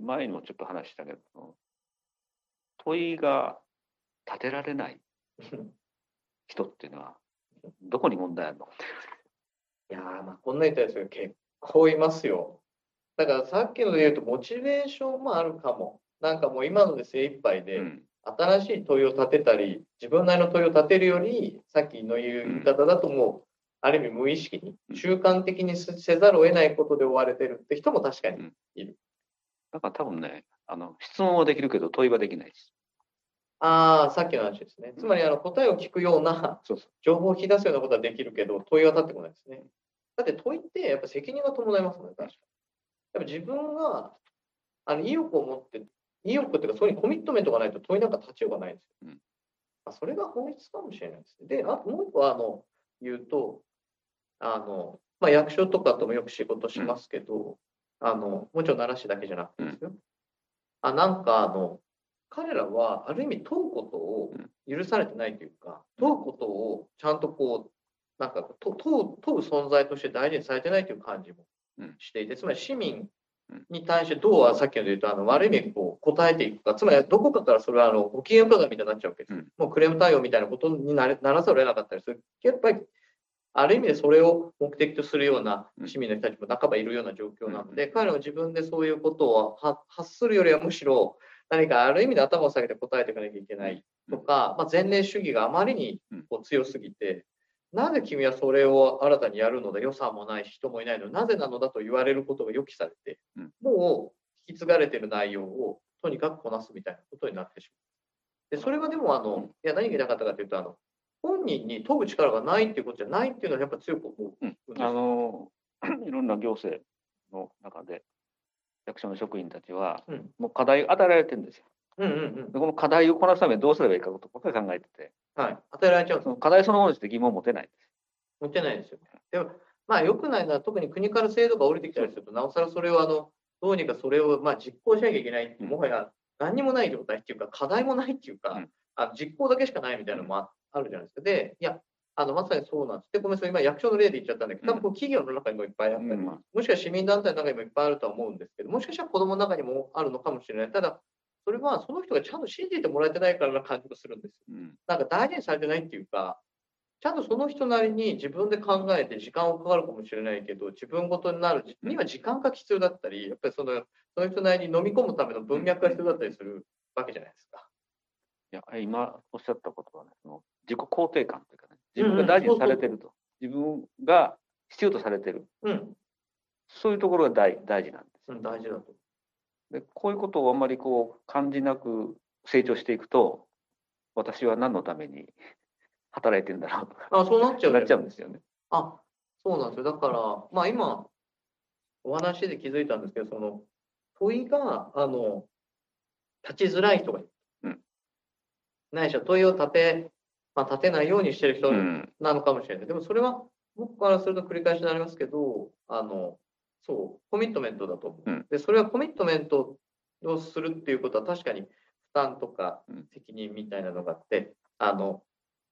前にもちょっと話したけど、問いが立てられない人っていうのは、どこに問題あるの？いやー、まあ、こんなに言ったら結構いますよ。だからさっきので言うと、モチベーションもあるかも。なんかもう今ので精一杯で、うん新しい問いを立てたり、自分なりの問いを立てるより、さっきの言い方だともう、ある意味無意識に、習慣的にせせざるを得ないことで追われてるって人も確かにいる。だから多分ね、あの質問はできるけど問いはできないです。ああ、さっきの話ですね。つまりあの答えを聞くようなそうそう。情報を引き出すようなことはできるけど、問いは立ってこないですね。だって問いってやっぱ責任が伴いますもんね、確かに。やっぱ自分があの意欲を持って、意欲っていうか、そこにコミットメントがないと問いなんか立ちようがないんですよ。うんまあそれが本質かもしれないですね。で、あともう一個はあの言うと、あのまあ、役所とかともよく仕事しますけど、あのもちろん奈良市だけじゃなくてですよ。あなんかあの彼らはある意味問うことを許されてないというか、問うことをちゃんとこう、なんかと問う問う存在として大事にされてないという感じもうんしていて、つまり市民に対してどうはさっきので言うと、あの悪い意味でこう答えていくか、つまりどこかからそれはあのご機嫌伺いみたいになっちゃうわけです。うんもうクレーム対応みたいなことになれならざるを得なかったりする。やっぱりある意味でそれを目的とするような市民の人たちも半ばいるような状況なので、彼らは自分でそういうことをは発するよりはむしろ何かある意味で頭を下げて答えていかなきゃいけないとか、まあ、前例主義があまりにこう強すぎて、なぜ君はそれを新たにやるのだ、予算もないし人もいないのになぜなのだと言われることが予期されて、うん。もう引き継がれている内容をとにかくこなすみたいなことになってしまう。でそれがでもあの、いや何が言いたかったかというとあの、本人に問う力がないっていうことじゃないっていうのはやっぱ強く思う。ん。ですよあの いろんな行政の中で役所の職員たちは、うん。もう課題与えられてるんですよ。うんうんうん。でこの課題をこなすためにどうすればいいかことばっかり考えてて、はい、与えられちゃうその課題そのものについて疑問を持てないんです。持ってないですよ。でも、まあ、良くないのは、特に国から制度が降りてきたりすると、なおさらそれをあのどうにかそれをまあ実行しなきゃいけないもはや何にもない状態っていうか、課題もないっていうか、うん。あの実行だけしかないみたいなのもああるじゃないですか。で、いや、あのまさにそうなんです。で、ごめんなさい、今、役所の例で言っちゃったんだけど、多分こう企業の中にもいっぱいあったり、うんもしくは市民団体の中にもいっぱいあるとは思うんですけど、もしかしたら子どもの中にもあるのかもしれない。ただ、それはその人がちゃんと信じてもらえてないからな感じがするんですよ。うんなんか大事にされてないっていうか、ちゃんとその人なりに自分で考えて時間をかかるかもしれないけど、自分ごとになるには時間が必要だったり、やっぱりそのその人なりに飲み込むための文脈が必要だったりするわけじゃないですか。いや今おっしゃったことはね、その自己肯定感というかね、自分が大事にされてると、自分が必要とされてる、うん、そういうところが大大事なんですよ。うん、大事だと。でこういうことをあんまりこう感じなく成長していくと、私は何のために働いてんだろうとかあそうなっちゃうなっちゃうんですよね。あそうなんですよ。だから、まあ今、お話で気づいたんですけど、その問いがあの立ちづらい人がいる。うんないしは問いを立て、まあ、立てないようにしてる人うんなのかもしれない。でもそれは僕からすると繰り返しになりますけど、あのそう、コミットメントだと思う。うんで、それはコミットメントをするっていうことは確かに負担とかうん責任みたいなのがあって、あの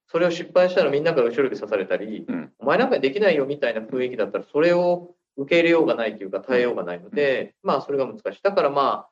それを失敗したらみんなから後ろ指さされたり、うんお前なんかできないよみたいな雰囲気だったら、それを受け入れようがないというか、耐えようがないので、まあ、それが難しい。だからまあ、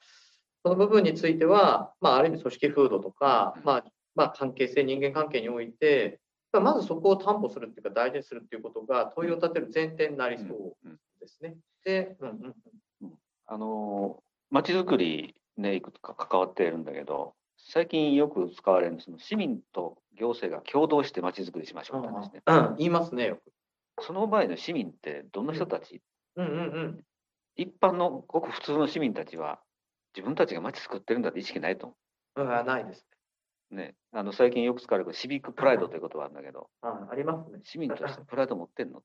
その部分については、まあ、ある意味組織風土とか、まあ、まあ、関係性、人間関係において、まずそこを担保するっていうか、大事にするっていうことが問いを立てる前提になりそうですね。で、うんうんうん、あの街づくりねいくつか関わっているんだけど最近よく使われるその市民と行政が共同して街づくりしましょうって話ね。うん、言いますね、よく。その場合の市民ってどんな人たち、うんうんうん。一般のごく普通の市民たちは自分たちが街作ってるんだって意識ないと思うん、ないです。う。ね、あの最近よく使われるシビックプライドという言葉あるんだけど。あありますね。市民としてプライド持ってんの、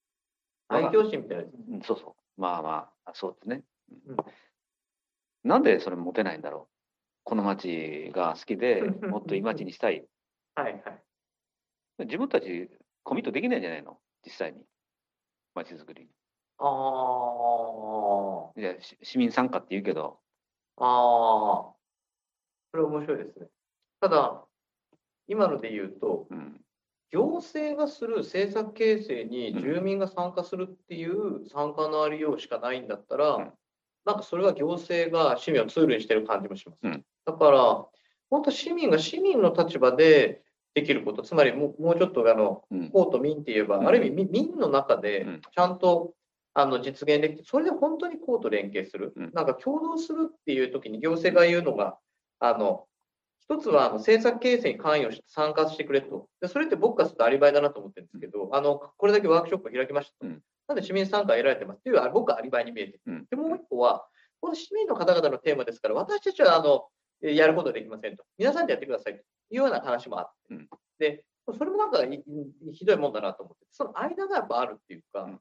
愛嬌心みたいな。うん、そうそう。まあまあそうですね、うん。なんでそれ持てないんだろう？この街が好きで もっといい街にしたい。はいはい。自分たちコミットできないんじゃないの？実際に。街づくりに。ああ。いやし市民参加って言うけど。ああ、それ面白いですね。ただ、今ので言うと、うん。行政がする政策形成に住民が参加するっていう参加のありようしかないんだったら、うん。なんかそれは行政が市民をツールにしてる感じもします。うん。だから、本当市民が市民の立場でできること、つまりもうもうちょっとあの、うん。公と民って言えば、うん。ある意味民民の中でうん。ちゃんとあの実現できて、それで本当に公と連携する、うん。なんか共同するっていう時に行政が言うのが、あの一つはあの政策形成に関与して参加してくれと。でそれって僕からするとアリバイだなと思ってるんですけど、あのこれだけワークショップを開きましたと。うんなんで市民参加を得られてますっていう僕はアリバイに見えてる。うんで、もう一個は、この市民の方々のテーマですから、私たちはあのえやることはできませんと。皆さんでやってくださいというような話もあって。うんで、それもなんかひどいもんだなと思って、その間がやっぱあるっていうか、うん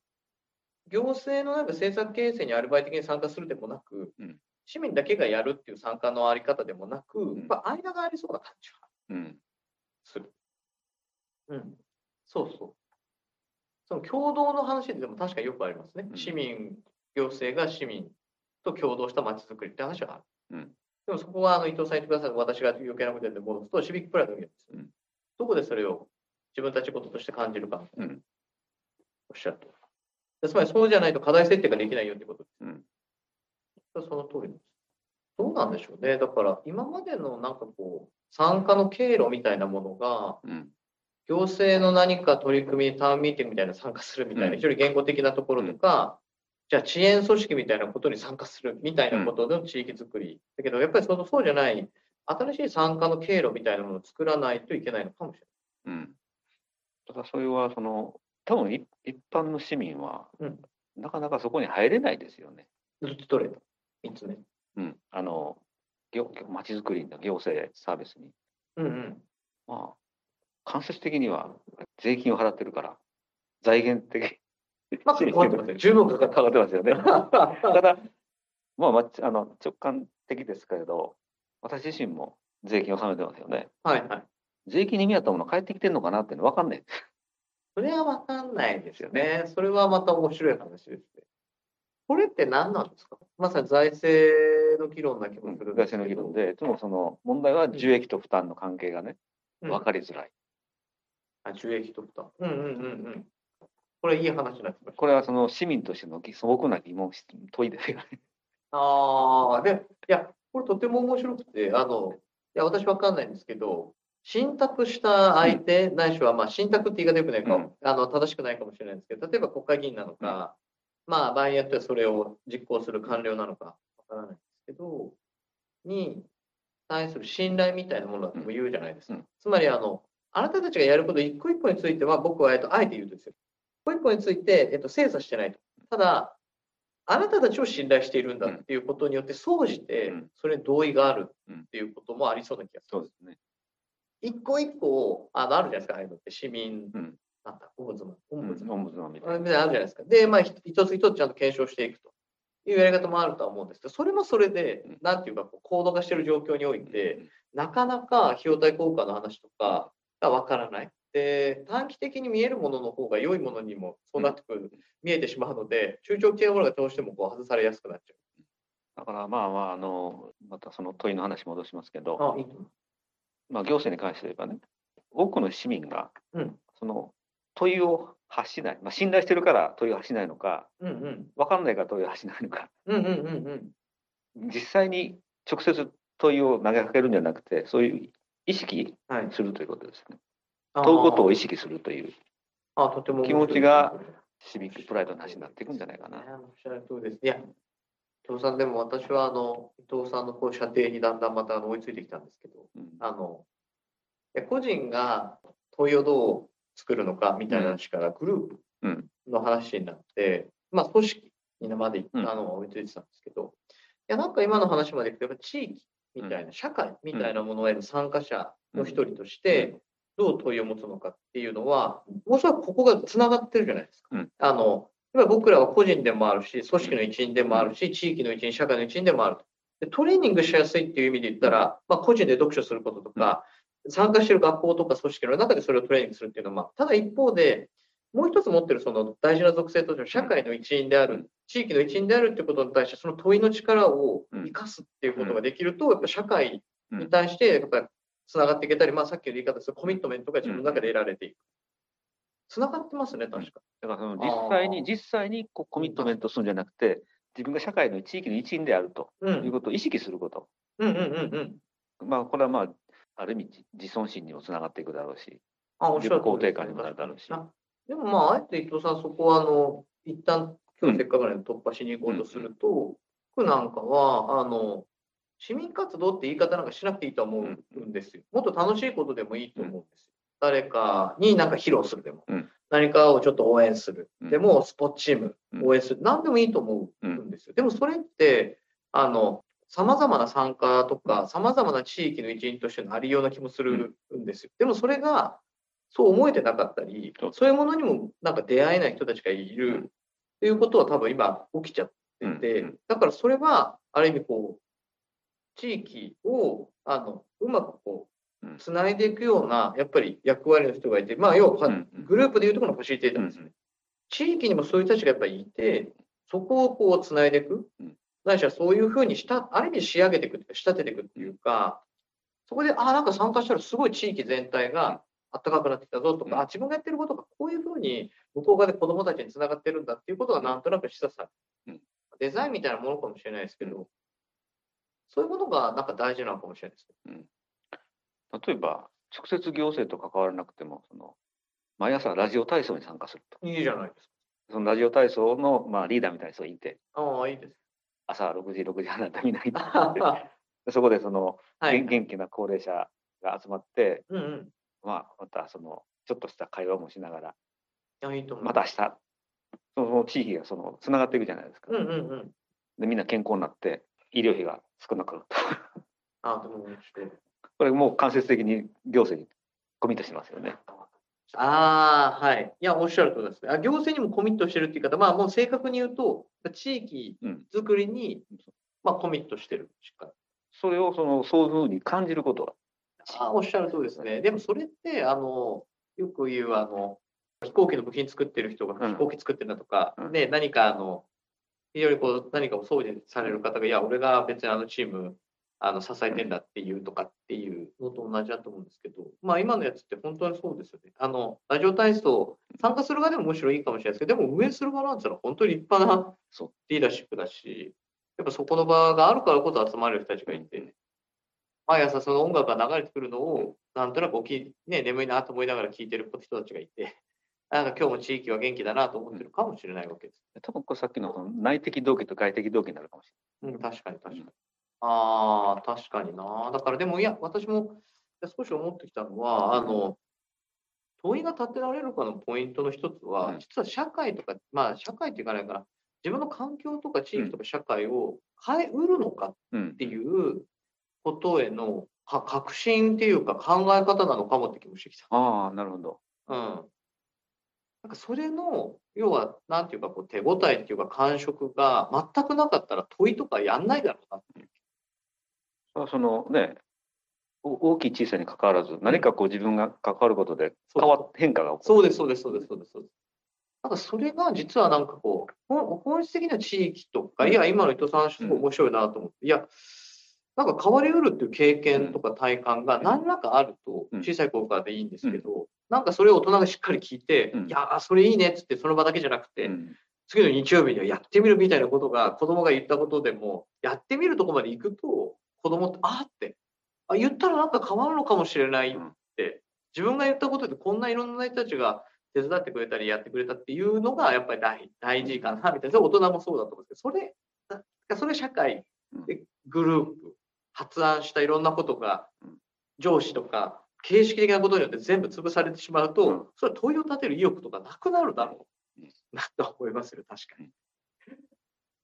行政のなんか政策形成にアルバイト的に参加するでもなく、うん市民だけがやるっていう参加のあり方でもなく、んやっぱ間がありそうな感じはうん。する。うん。そうそう。その共同の話でも確かによくありますね。うん市民、行政が市民と共同した街づくりって話はある。うんでもそこはあの伊藤さん言ってください。私が余計なことで戻すと、シビックプライドです？よ、うんどこでそれを自分たちこととして感じるか、うんおっしゃるとでつまりそうじゃないと課題設定ができないよってことです。うんその通りです。どうなんでしょうね。だから今までのなんかこう、参加の経路みたいなものが、うん。行政の何か取り組み、タウンミーティングみたいなの参加するみたいな、うん非常に言語的なところとか、じゃあ遅延組織みたいなことに参加するみたいなことの地域づくり。だけど、やっぱりそのそうじゃない、新しい参加の経路みたいなものを作らないといけないのかもしれうん。ただそれは、その、多分一一般の市民は、うんなかなかそこに入れないですよね。ない。どっちどれ ?3 つ目。うん。あの、行まちづくりの行政サービスに。うんうん。まあ、間接的には税金を払ってるから、財源的まあ、かかって。十分かかってますよね。ま ただ、まあ、まあの直感的ですけれど、私自身も税金を納めてますよね。はいはい。税金に見合ったもの返ってきてるのかなっていうの分かんない。それは分かんないですよね。それはまた面白い話ですね。これって何なんですか？まさに財政の議論な気もするんですけど。昔の議論で、いつもその問題は受益と負担の関係がね、うん分かりづらい。あ受益と負担。うんうんうんうん。これいい話になってました。これはその市民としての素朴な疑問、問いですよね。ああ、で、いや、これとても面白くて、あの、いや、私わかんないんですけど、信託した相手、ないしは、まあ、信託って言い方よくないか、うんあの、正しくないかもしれないんですけど、例えば国会議員なのか、まあ、場合によってはそれを実行する官僚なのか、わからないんですけど、に対する信頼みたいなものだとも言うじゃないですか。うんつまり、あの、あなたたちがやること一個一個については、僕は、えっと、あえて言うとですよ。一個一個について、えっと、精査してないと。ただ、あなたたちを信頼しているんだっていうことによって、総じてうん、それに同意があるっていうこともありそうな気がする。そうですね。一個一個、あの、あるじゃないですか、ああいうのって、市民、うんなんだ、オンブズマン、オブズマン、オンブズマンみたいあれみたいなのあるじゃないですか。で、まあ、ひ一つ一つちゃんと検証していくというやり方もあるとは思うんですけど、それもそれでうん、なんていうか、こう高度化している状況においな。て、なかなか費用対効果の話とかがわからない。で、短期的に見えるものの方が良いものにもそうなってくる、見えてしまうので、中長期的なものがどうしてもこう外されやすくなっちだからまあまあ、あの、またその問いの話戻しますけど、ゃう。あ、いい。まあ、行政に関して言えばね、多くの市民が、うんその問いを発しない、まあ、信頼してるから問いを発しないのか、うんうん。分かんないから問いを発しないのか、うんうんうんうん。実際に直接問いを投げかけるんじゃなくて、そういう意識はい。するということですね。あー問うことを意識するというあとても面気持ちがシビックプライドの話になっていくんじゃないかな。いや、伊藤さん、でも私はあの伊藤さんのこう射程にだんだんまたあの追いついてきたんですけど、うんあの個人が問いをどう作るのかみたいな話からグループうん。の話になって、まあ、組織にまでうん。あの追いついてたんですけど、いや、なんか今の話までいくと、やっぱ地域みたいな、社会みたいなものへの参加者の一人として、どう問いを持つのかっていうのは、おそらくここがつながってるじゃないですか。うん。あのやっぱり僕らは個人でもあるし、組織の一員でもあるし、地域の一員、社会の一員でもあると。でトレーニングしやすいっていう意味で言ったら、まあ、個人で読書することとか、参加している学校とか組織の中でそれをトレーニングするっていうのは、まあ、ただ一方で、もう一つ持ってるその大事な属性としては社会の一員である、地域の一員であるっていうことに対して、その問いの力を生かすっていうことができると、やっぱ社会に対してやっぱりつながっていけたり、まあ、さっきの言い方ですとコミットメントが自分の中で得られていく。つながってますね、確か。だからその実際に、実際にこうコミットメントするんじゃなくて、自分が社会の地域の一員であるとうんいうことを意識すること。うんうんうんうん。まあ、これはまあ、ある意味自自尊心にもつながっていくだろうし。あ、おっしゃる通り肯定感にもなるだろうしあでもまあ、あえて伊藤さん、そこはあの、一旦、今日せっかくなので突破しに行こうとすると、僕なんかは、あの、市民活動って言い方なんかしなくていいと思うんですよ。もっと楽しいことでもいいと思うんですよ。誰かになんか披露するでも、うん何かをちょっと応援する。うんでも、スポーツチームうん応援する。何でもいいと思うんですよ。でもそれって、あの、様々な参加とか、様々な地域の一員としてのありような気もするん。ですよ。でもそれが、そう思えてなかったりそう、いうものにもなんか出会えない人たちがいるっていうことは多分今起きちゃってて、だからそれはある意味こう、地域をあのうまくこうつないでいくような、やっぱり役割の人がいて、まあ要はグループでいうところのファシリテーターですね。地域にもそういう人たちがやっぱりいて、そこをこうつないでいく。うん。ないしはそういうふうにした、ある意味仕上げていく仕立てていくっていうか、そこで、あ、なんか参加したらすごい地域全体が暖かくなってきたぞとか、うんあ、自分がやってることがこういうふうに向こう側で子供たちにつながってるんだっていうことがなんとなく示唆されるうん。デザインみたいなものかもしれないですけど、そういうものがなんか大事なのかもしれないですね。例えば、直接行政と関わらなくても、その毎朝ラジオ体操に参加すると。いいじゃないですそのラジオ体操の、まあ、リーダーみたいな人がいて、か。ああ、いいです。朝6時、6時半だったらみんな行ってはで そこでその、い。元元気な高齢者が集まって、うんうん。まあ、またその、ちょっとした会話もしながら、いや、いいと。また明日、その地域がその、つながっていくじゃないですか。うんうんうん。で、みんな健康になって、医療費が少なくなると。あでも。これもう間接的に行政にコミットしてますよね。ああ、はい。いや、おっしゃるとりですね。あ行政にもコミットしてるっていう方、まあ、もう正確に言うと、地域うん。づくりに、まあ、コミットしてる、しっかり。それをその、そういうふうに感じることが。ああ、おっしゃるとりですね。でも、それって、あの、よく言う、あの、飛行機の部品作ってる人がうん飛行機作ってるんだとか、うんね、何か、あの、非常にこう、何かを掃除される方が、いや、俺が別にあのチーム、あの、支えてんだっていうとかっていうのと同じだと思うんですけど、まあ、今のやつって本当にそうですよね。あの、ラジオ体操、参加する側でもむしろいいかもしれないですけど、でも運営する側なんてのは本当に立派なリーダーシップだし、やっぱそこの場があるからこそ集まれる人たちがいて、毎朝その音楽が流れてくるのを、なんとなく起き、ね、眠いなと思いながら聴いてる人たちがいて、なんか今日も地域は元気だなと思ってるかもしれないわけです。多分これさっきのその内的動機と外的動機になるかもしうん、確かに確かに。ああ、確かにな。だからでも、いや、私も少し思ってきたのは、あの、問いが立てられるかのポイントの一つは、うん実は社会とか、まあ、社会っていうかないかな、自分の環境とか地域とか社会を変えうるのかっていうことへのか確信っていうか考え方なのかもって気もしてきた。ああ、なるほど。うん。なんかそれの、要は、なんていうか、こう手応えっていうか感触が全くなかったら問いとかやんないだろうなっていう。そそのね、お大きい小さいに関わらず、何かこう自分が関わることで変わっ変化が起こる。そうです、そうです、そうです、そうです。そうですなんかそれが実はなんかこう、本本質的な地域とか、いや、今の伊藤さんすごい面白いなと思って、いや、なんか変わりうるっていう経験とか体感が何らかあるとうん、小さい頃からでいいんですけど、なんかそれを大人がしっかり聞いて、うん。いや、それいいねっつって、その場だけじゃなくて、うん。次の日曜日にはやってみるみたいなことが子供が言ったことでも、やってみるとこまで行くと、子供って、あーって、あ、言ったらなんか変わるのかもしれないって、自分が言ったことでこんないろんな人たちが手伝ってくれたりやってくれたっていうのがやっぱり大大事かな、みたいな。大人もそうだと思うんですけど、それ、だそれ社会でグループ、発案したいろんなことがうん。上司とか形式的なことによって全部潰されてしまうと、うん。それは問いを立てる意欲とかなくなるだろう。ん。う なと思いますよ、確かに。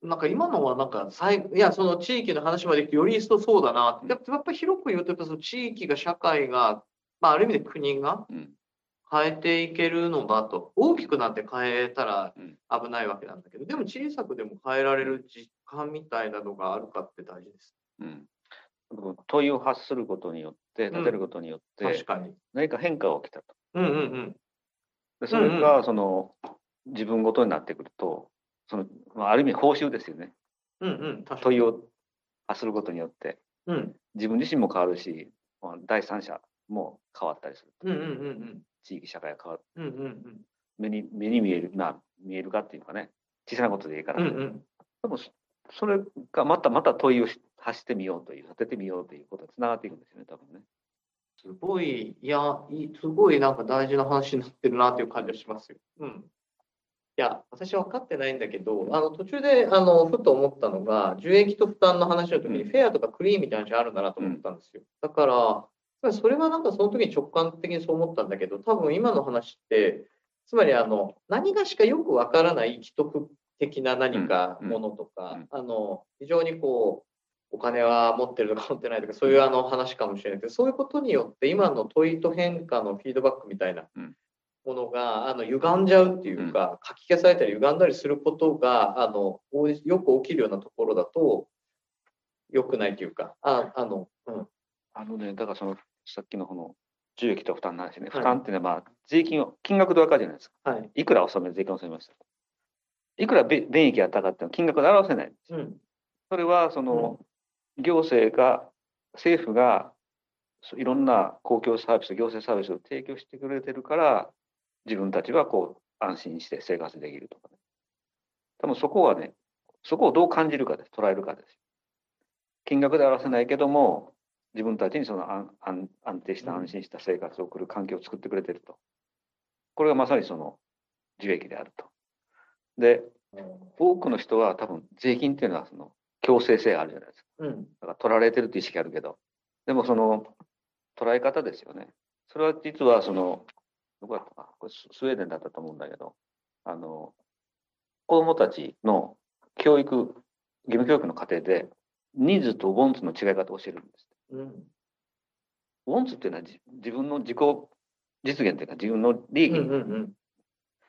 なんか今のはなんか最後、いや、その地域の話までいくとより一層そうだなって。やっぱ広く言うと、やっぱその地域が社会が、まあある意味で国がうん変えていけるのだと。大きくなって変えたらうん危ないわけなんだけど、でも小さくでも変えられる実感みたいなのがあるかって大事です。うん問いを発することによって、立てることによって、確かに。何か変化が起きたと。うんうんうん。でそれがその自分ごとになってくると、そのまあある意味報酬ですよね。うんうん。問いを発することによって、うん。自分自身も変わるし、まあ第三者も変わったりする。うんうんうんうん。地域社会が変わる。うんうん目に目に見える、まあ見えるかっていうかね、小さなことでいいから、うん。うんうん。多分それがまたまた問いを発してみようという立ててみようということにつながっていくんですよね多分ね。すごい、いや、いすごいなんか大事な話になってるなという感じがしますよ。うん。いや、私は分かってないんだけど、あの途中であのふと思ったのが、受益と負担の話の時に、うん。フェアとかクリーンみたいな話あるんだなと思ったんですよ。だから、それはなんかその時に直感的にそう思ったんだけど、多分今の話って、つまりあの何がしかよく分からない既得的な何かうん。ものとか、うん。あの非常にこう、お金は持ってるとか持ってないとか、そういうあの話かもしれないけど、そういうことによって、今の問いと変化のフィードバックみたいなうんものが、あの歪んじゃうっていうか、書き消されたり歪んだりすることが、あのおよく起きるようなところだと、良くないというか、ああの、うん、あのねだからそのさっきのこの受益と負担の話ねはい負担っていうのはまあ税金を金額で分かるじゃないですか。はい。いくら納める税金を納めました。いくらべ便益があったかって金額で表せない。うん、それはその、行政が政府がいろんな公共サービス行政サービスを提供してくれてるから自分たちはこう安心して生活できるとかね。多分そこはねそこをどう感じるかです捉えるかです金額で表せないけども自分たちにその安安安定したうん。安心した生活を送る環境を作ってくれてると。これがまさにその受益であると。で多くの人は多分税金っていうのはその強制性があるじゃないですか。うん、だから取られてるって意識あるけど、でもその捉え方ですよね。それは実はその、どこだったかな、これススウェーデンだったと思うんだけど、あの、子供たちの教育、義務教育の過程で、ニーズとウォンツの違い方を教えるんです。うん、ウォンツっていうのはじ自分の自己実現というか、自分の利益うん、うん、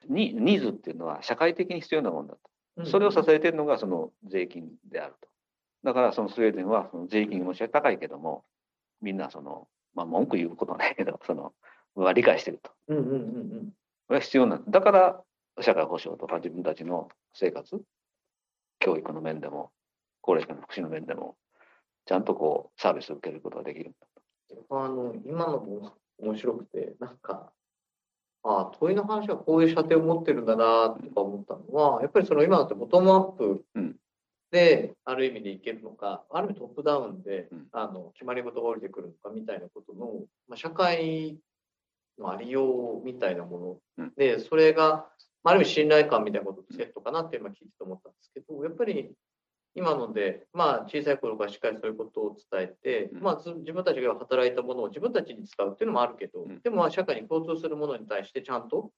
に、ニーズっていうのは社会的に必要なものだと。うん、それを支えているのがその税金であると。だからそのスウェーデンはその税金がもちろん高いけども、みんなその、まあ文句言うことはないけど、その、は理解してると。うん、うん、うん、これは必要なんだから社会保障とか自分たちの生活、教育の面でも、高齢者の福祉の面でも、ちゃんとこうサービスを受けることができるんだと。あの、今のも面白くて、なんか、ああ、問いの話はこういう射程を持ってるんだなとか思ったのは、やっぱりその今のってボトムアップうんで、ある意味でいけるのか、ある意味トップダウンでうん、あの、決まり事が降りてくるのかみたいなことの、まあ、社会のありようみたいなもの。うん。で、それが、まあある意味信頼感みたいなこととセットかなって今聞いてて思ったんですけど、やっぱり今ので、まあ、小さい頃からしっかりそういうことを伝えて、うん。まあ、ず自分たちが働いたものを自分たちに使うっていうのもあるけど、うん。でもまあ社会に共通するものに対してちゃんと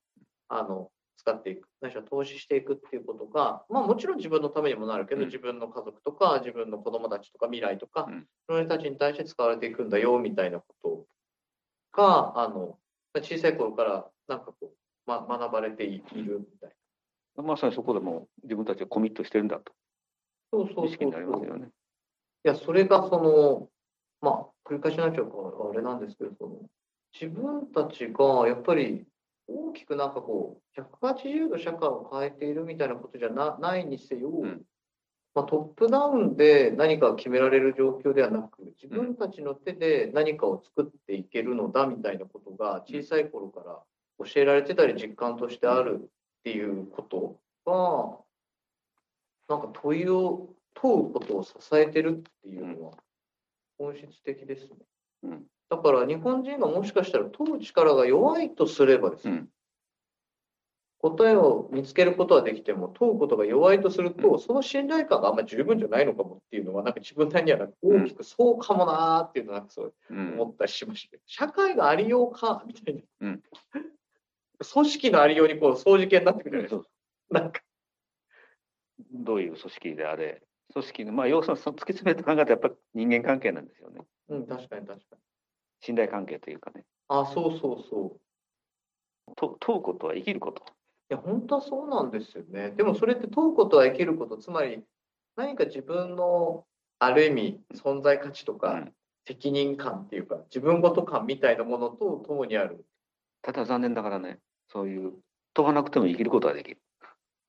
あの使っていく、ないしは投資していくっていうことが、まあ、もちろん自分のためにもなるけど、うん。自分の家族とか、自分の子供たちとか、未来とか、うん。その人たちに対して使われていくんだよみたいなことが、あの小さい頃からなんかこう、ま、学ばれているみたいな。まさにそこでもう自分たちがコミットしてるんだとそうそうそう意識になりますよね。いや、それがその、まあ、繰り返しになっちゃうからあれなんですけど、その自分たちがやっぱり大きくなんかこう、180度社会を変えているみたいなことじゃなないにせよ、んまあ、トップダウンで何かを決められる状況ではなく、自分たちの手で何かを作っていけるのだみたいなことが小さい頃から教えられてたり実感としてあるっていうことが、なんか問いを問うことを支えてるっていうのは本質的ですね。うん。だから日本人がもしかしたら問う力が弱いとすればですね、うん答えを見つけることはできても問うことが弱いとすると、うその信頼感があんまり十分じゃないのかもっていうのはなんか自分なりには大きくそうかもなーっていうのはなんかそううん思ったりしました、社会がありようかみたいな、うん組織のありようにこう相似形になってくるじゃないですんかどういう組織であれ、組織の、まあ、要するにその突き詰めて考えたらやっぱり人間関係なんですよね。うん、確かに確かに。信頼関係というかね。あ、そうそうそう。と問うことは生きること。いや、本当はそうなんですよね。でもそれって問うことは生きること、つまり何か自分のある意味存在価値とかうん責任感っていうか、自分ごと感みたいなものと共にある。ただ残念ながらね、そういう問わなくても生きることができる。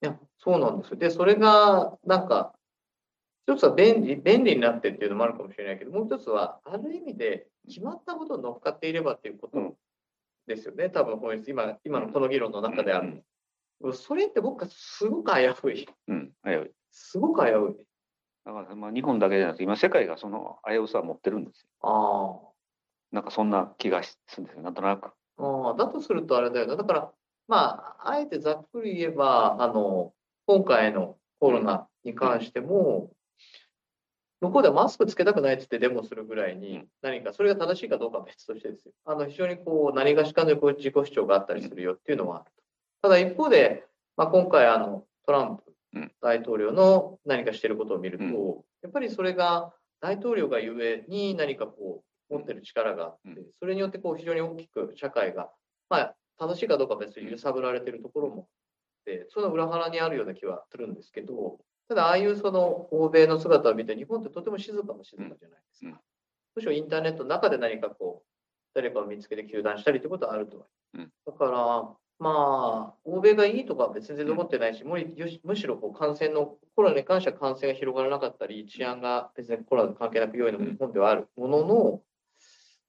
いや、そうなんですよ。で、それがなんか、一つは便利便利になってっていうのもあるかもしれないけど、もう一つは、ある意味で決まったことに乗っかっていればっていうことうんですよね。多分本質、今、今のこの議論の中であうんる。それって僕はすごく危うい。うん、危うい。すごく危うい。だからまあ日本だけじゃなくて今世界がその危うさを持ってるんですよ。あなんかそんな気がするんですよなんとなく。あああだとするとあれだよな。だから、まあ、あえてざっくり言えば、あの、今回のコロナに関しても、向こうではマスクつけたくないって言ってデモするぐらいに、何かそれが正しいかどうかは別としてですよ。あの非常にこう何がしかのこう自己主張があったりするよっていうのはあると。ただ一方で、まあ、今回あのトランプうん。大統領の何かしてることを見ると、うん。やっぱりそれが大統領がゆえに何かこう持ってる力があってうん、それによってこう非常に大きく社会が、まあ、正しいかどうかは別に揺さぶられてるところもあって、その裏腹にあるような気はするんですけど、ただああいうその欧米の姿を見て、日本ってとても静かも静かじゃないですか。うん。むしろインターネットの中で何かこう、誰かを見つけて糾弾したりということはあると思います。だから、まあ、欧米がいいとかは別に全然思ってないし、もうよしむしろこう感染の、コロナに関しては感染が広がらなかったり、治安が別にコロナと関係なく良いのも日本ではあるものの、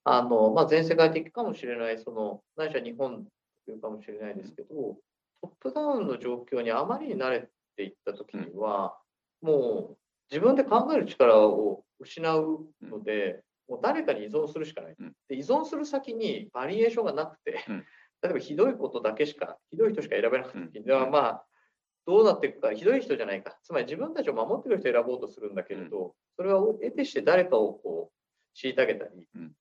あの、まあ、全世界的かもしれない、その、ないしは日本というかもしれないですけど、トップダウンの状況にあまりに慣れていったときには、もう自分で考える力を失うので、もう誰かに依存するしかない。うん。で依存する先にバリエーションがなくて、うん例えばひどいことだけしか、ひどい人しか選べなかった時に、はまあ、どうなっていくか、ひどい人じゃないか、つまり自分たちを守ってる人を選ぼうとするんだけれど、それは得てして誰かをこう虐げたり、うん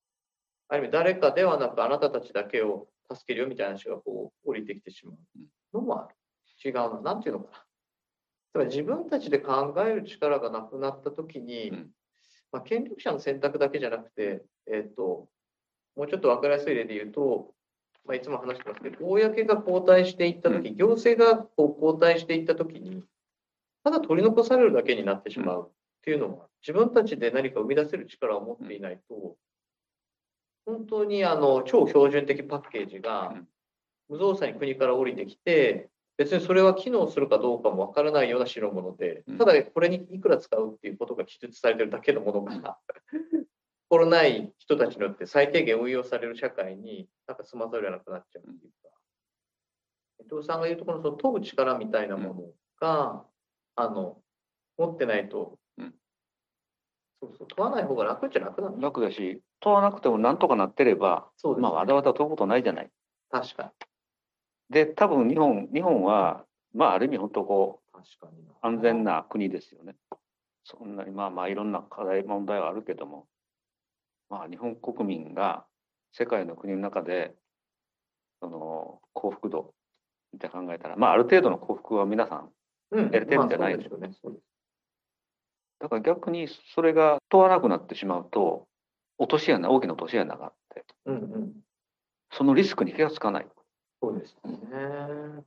ある意味誰かではなくあなたたちだけを助けるよみたいな話がこう降りてきてしまうのもある。違うな。なんていうのかな。つまり自分たちで考える力がなくなった時に、うんまあ、権力者の選択だけじゃなくて、えっ、と、もうちょっと分かりやすい例で言うと、まあ、いつも話してますけど、公が後退していったとき、行政がこう後退していったときに、ただ取り残されるだけになってしまうっていうのは、自分たちで何か生み出せる力を持っていないと、本当にあの超標準的パッケージがうん。無造作に国から降りてきて、別にそれは機能するかどうかもわからないような代物でうん、ただこれにいくら使うっていうことが記述されてるだけのものが、心ない人たちによって最低限運用される社会になんか済まざるを得なくなっちゃうっていうか、伊藤さんが言うところのその問う力みたいなものが、あの、持ってないと、うんそうそう、問わない方が楽っちゃ楽なんだ。楽だし問わなくてもなんとかなってればそうです、まあわざわざ問うことないじゃない。確かに。で多分日本日本はまあある意味本当こう確かにな。安全な国ですよね。そんなにまあまあいろんな課題問題はあるけどもまあ日本国民が世界の国の中でその幸福度って考えたらまあある程度の幸福は皆さんうん、やれてるんじゃないでしょうね。だから逆にそれが問わなくなってしまうと落とし穴大きな落とし穴があってうんうん。そのリスクに気がつかないそうですね。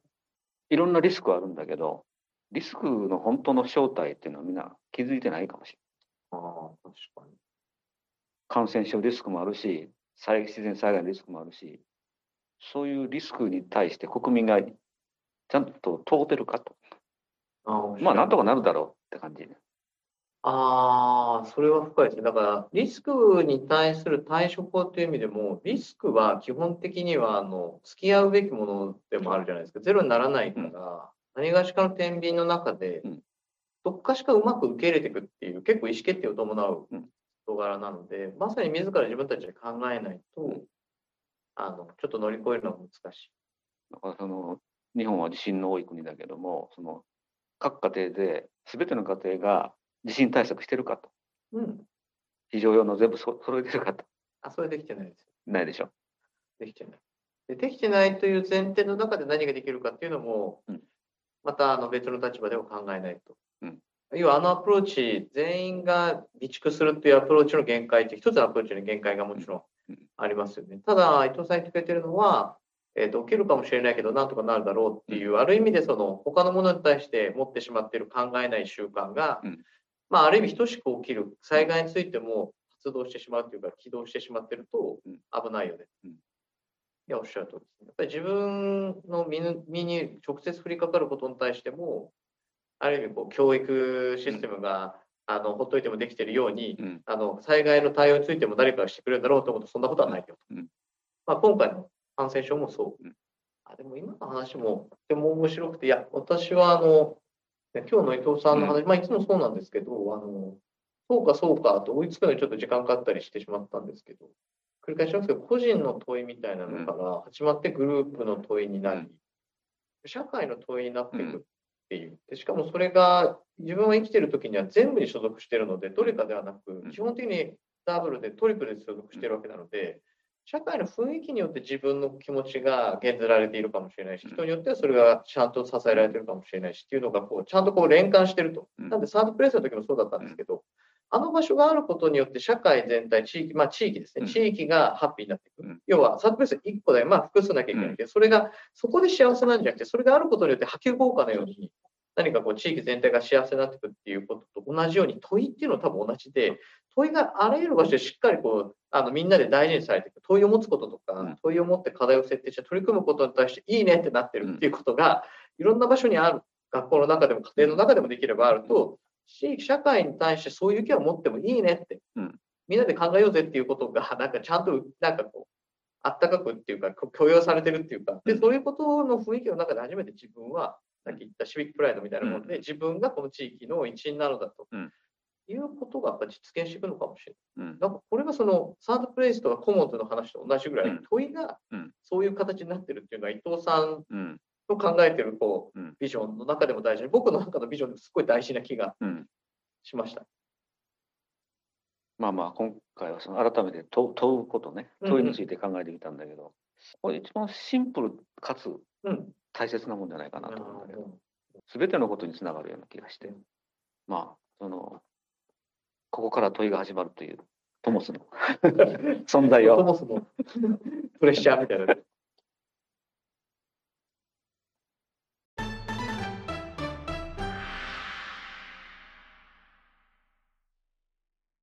いろんなリスクはあるんだけどリスクの本当の正体っていうのはみんな気づいてないかもしれないああ、確かに。感染症リスクもあるし災自然災害のリスクもあるしそういうリスクに対して国民がちゃんと問うてるかと。ああ、まあなんとかなるだろうって感じああ、それは深いですね。だから、リスクに対する対処法という意味でも、リスクは基本的には、あの、付き合うべきものでもあるじゃないですか。ゼロにならないから、何がしかの天秤の中でうん、どっかしかうまく受け入れていくっていう、結構意思決定を伴ううん人柄なので、まさに自ら自分たちで考えないと、あの、ちょっと乗り越えるのが難しい。だからその日本は地震の多い国だけどもその各家庭で全ての家庭が地震対策してるかとうん。非常用の全部そ揃えてるかとあ、それできてないですよ。ないでしょできてない。でできてないという前提の中で何ができるかっていうのも、うんまたあの別の立場でも考えないと。うん要はあのアプローチ、全員が備蓄するっていうアプローチの限界って、一つのアプローチの限界がもちろんうんありますよね。ただ、伊藤さん言ってくれてるのは、えーと起きるかもしれないけど、なんとかなるだろうっていう、ある意味でその他のものに対して持ってしまっている考えない習慣が、うんまあ、ある意味等しく起きる災害についても発動してしまうというか、起動してしまっているとうん危ないよね。うんいや、おっしゃる通りですね。やっぱり自分の身に直接降りかかることに対しても、ある意味こう教育システムが、あのほっといてもできているように、うん。あの災害の対応についても誰かがしてくれるだろうと思うと、そんなことはないよと。うん。まあ、今回の感染症もそう。うん。あでも今の話もとても面白くて、いや、私はあの、今日の伊藤さんの話、まあいつもそうなんですけど、あの、そうかそうかと追いつくのにちょっと時間かかったりしてしまったんですけど、繰り返しますけど、個人の問いみたいなのから始まってグループの問いになり、うん。社会の問いになっていくっていう。でしかもそれが自分は生きてる時には全部に所属してるので、どれかではなくうん、基本的にダブルでトリプルで所属してるわけなので、社会の雰囲気によって自分の気持ちが減ずられているかもしれないし、うん人によってはそれがちゃんと支えられてるかもしれないしっていうのがこうちゃんとこう連関してると。うんなんでサードプレイスの時もそうだったんですけど、あの場所があることによって社会全体、地域、まあ地域ですね、うん。地域がハッピーになっていく。うん。要はサードプレイス1個で、まあ複数なきゃいけないけど、それがそこで幸せなんじゃなくて、それがあることによって波及効果のように、何かこう地域全体が幸せになっていくっていうことと同じように問いっていうのは多分同じで、問いがあらゆる場所でしっかりこうあのみんなで大事にされていく問いを持つこととか、うん。問いを持って課題を設定して取り組むことに対していいねってなってるっていうことが、いろんな場所にある学校の中でも家庭の中でもできればあると、地域社会に対してそういう意見を持ってもいいねって、うん。みんなで考えようぜっていうことが なんかちゃんとなんかこうあったかくっていうかこ許容されてるっていうか。でそういうことの雰囲気の中で初めて自分はさっき言ったシビックプライドみたいなもので、うん。自分がこの地域の一員なのだと、うん。いうことがやっぱ実現していくのかもしれない。うん。なんかこれがそのサードプレイスとかコモンズの話と同じぐらい、うん。問いがうんそういう形になってるっていうのは伊藤さんうん。の考えてるこううんビジョンの中でも大事。で僕の中のビジョンですごい大事な気がうん。しました。まあまあ今回はその改めて問う問うことね。うんうん。問いについて考えてみたんだけど、これ一番シンプルかつうん、大切なもんじゃないかなと思うんだけど。うん全てのことにつながるような気がして。まあそのここから問いが始まるというトモスの 存在を。プレッシャーみたいなね。